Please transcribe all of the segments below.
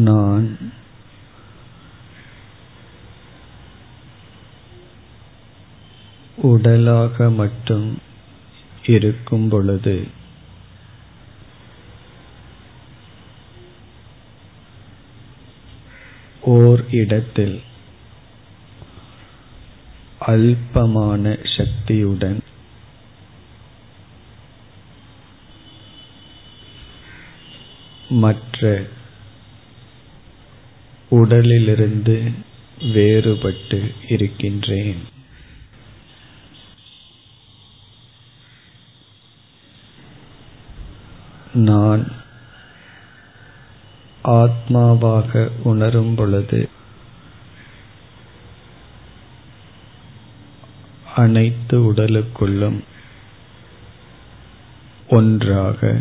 நான் உடலாக மட்டும் இருக்கும் பொழுது ஓர் இடத்தில் அல்பமான சக்தியுடன் மற்ற உடலிலிருந்து வேறுபட்டு இருக்கின்றேன். நான் ஆத்மாவாக உணரும் பொழுது அனைத்து உடலுக்குள்ளும் ஒன்றாக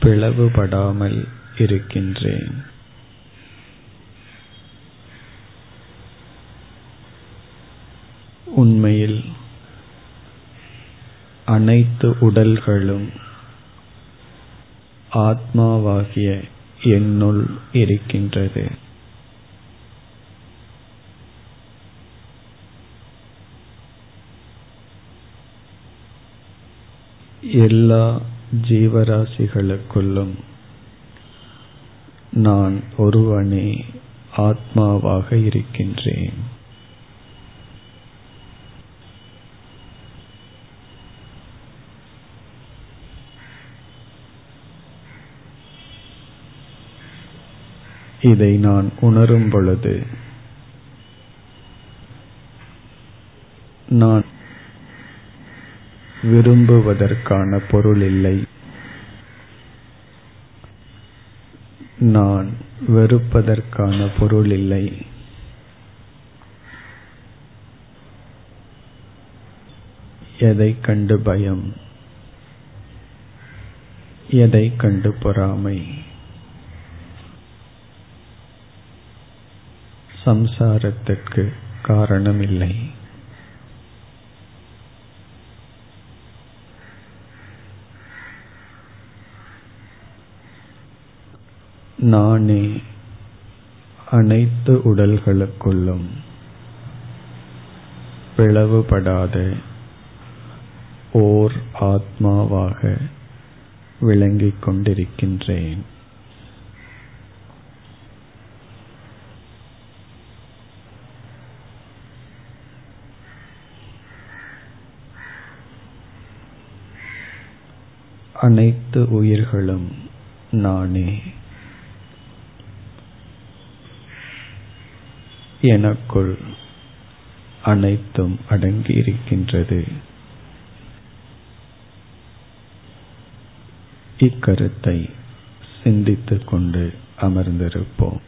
பிளவுபடாமல் இருக்கின்றேன். உண்மையில் அனைத்து உடல்களும் ஆத்மாவாகிய என்னுள் இருக்கின்றது. எல்லா ஜீவராசிகளுக்குள்ளும் நான் ஒருவனே ஆத்மாவாக இருக்கின்றேன். இதை நான் உணரும் பொழுது நான் விரும்புவதற்கான பொருள் இல்லை. நான் வெறுப்பதற்கான பொருள் இல்லை. எதை கண்டு பயம்? எதை கண்டு பொறாமை? சம்சாரத்திற்கு காரணமில்லை. நானே அனைத்து உடல்களுக்குள்ளும் பிளவுபடாத ஓர் ஆத்மாவாக விளங்கிக் கொண்டிருக்கின்றேன். அனைத்து உயிர்களும் நானே. எனக்குள் அனைத்தும் அடங்கியிருக்கின்றது. இக்கருத்தை சிந்தித்துக் கொண்டு அமர்ந்திருப்போம்.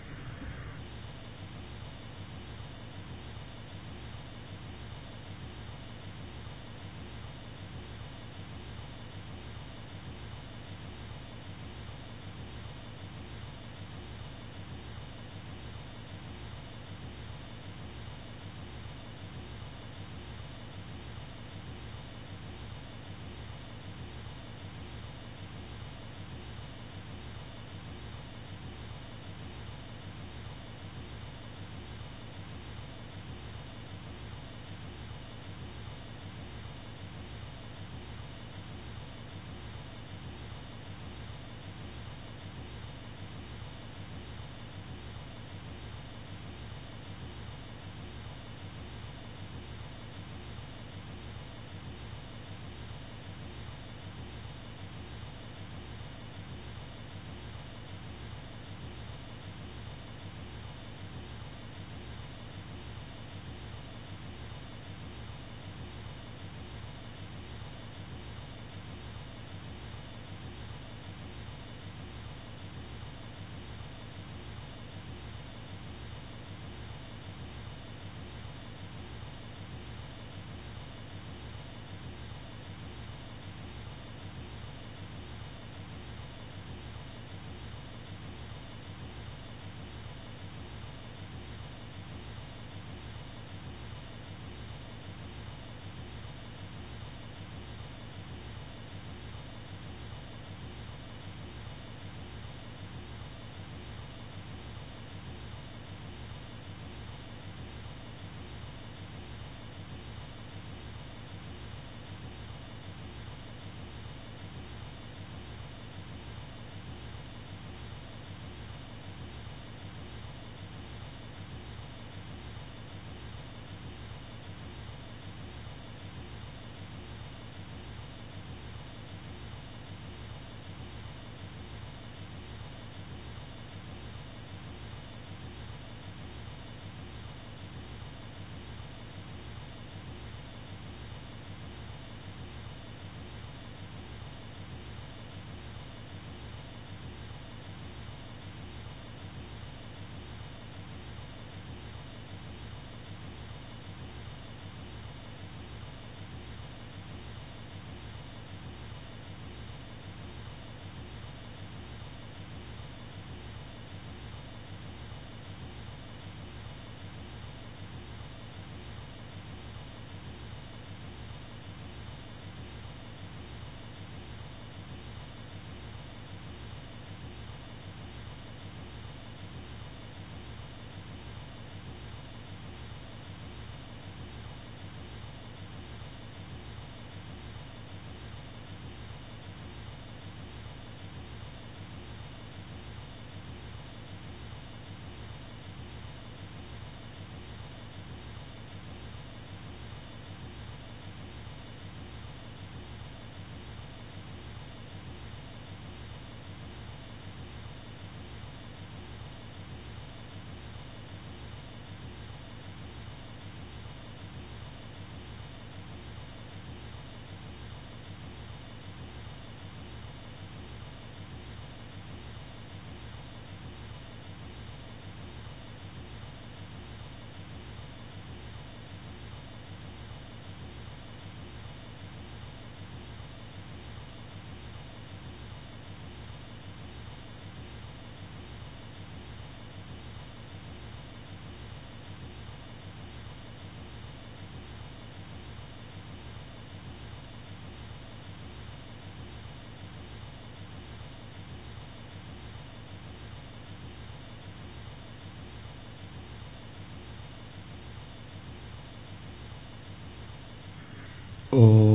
Oh.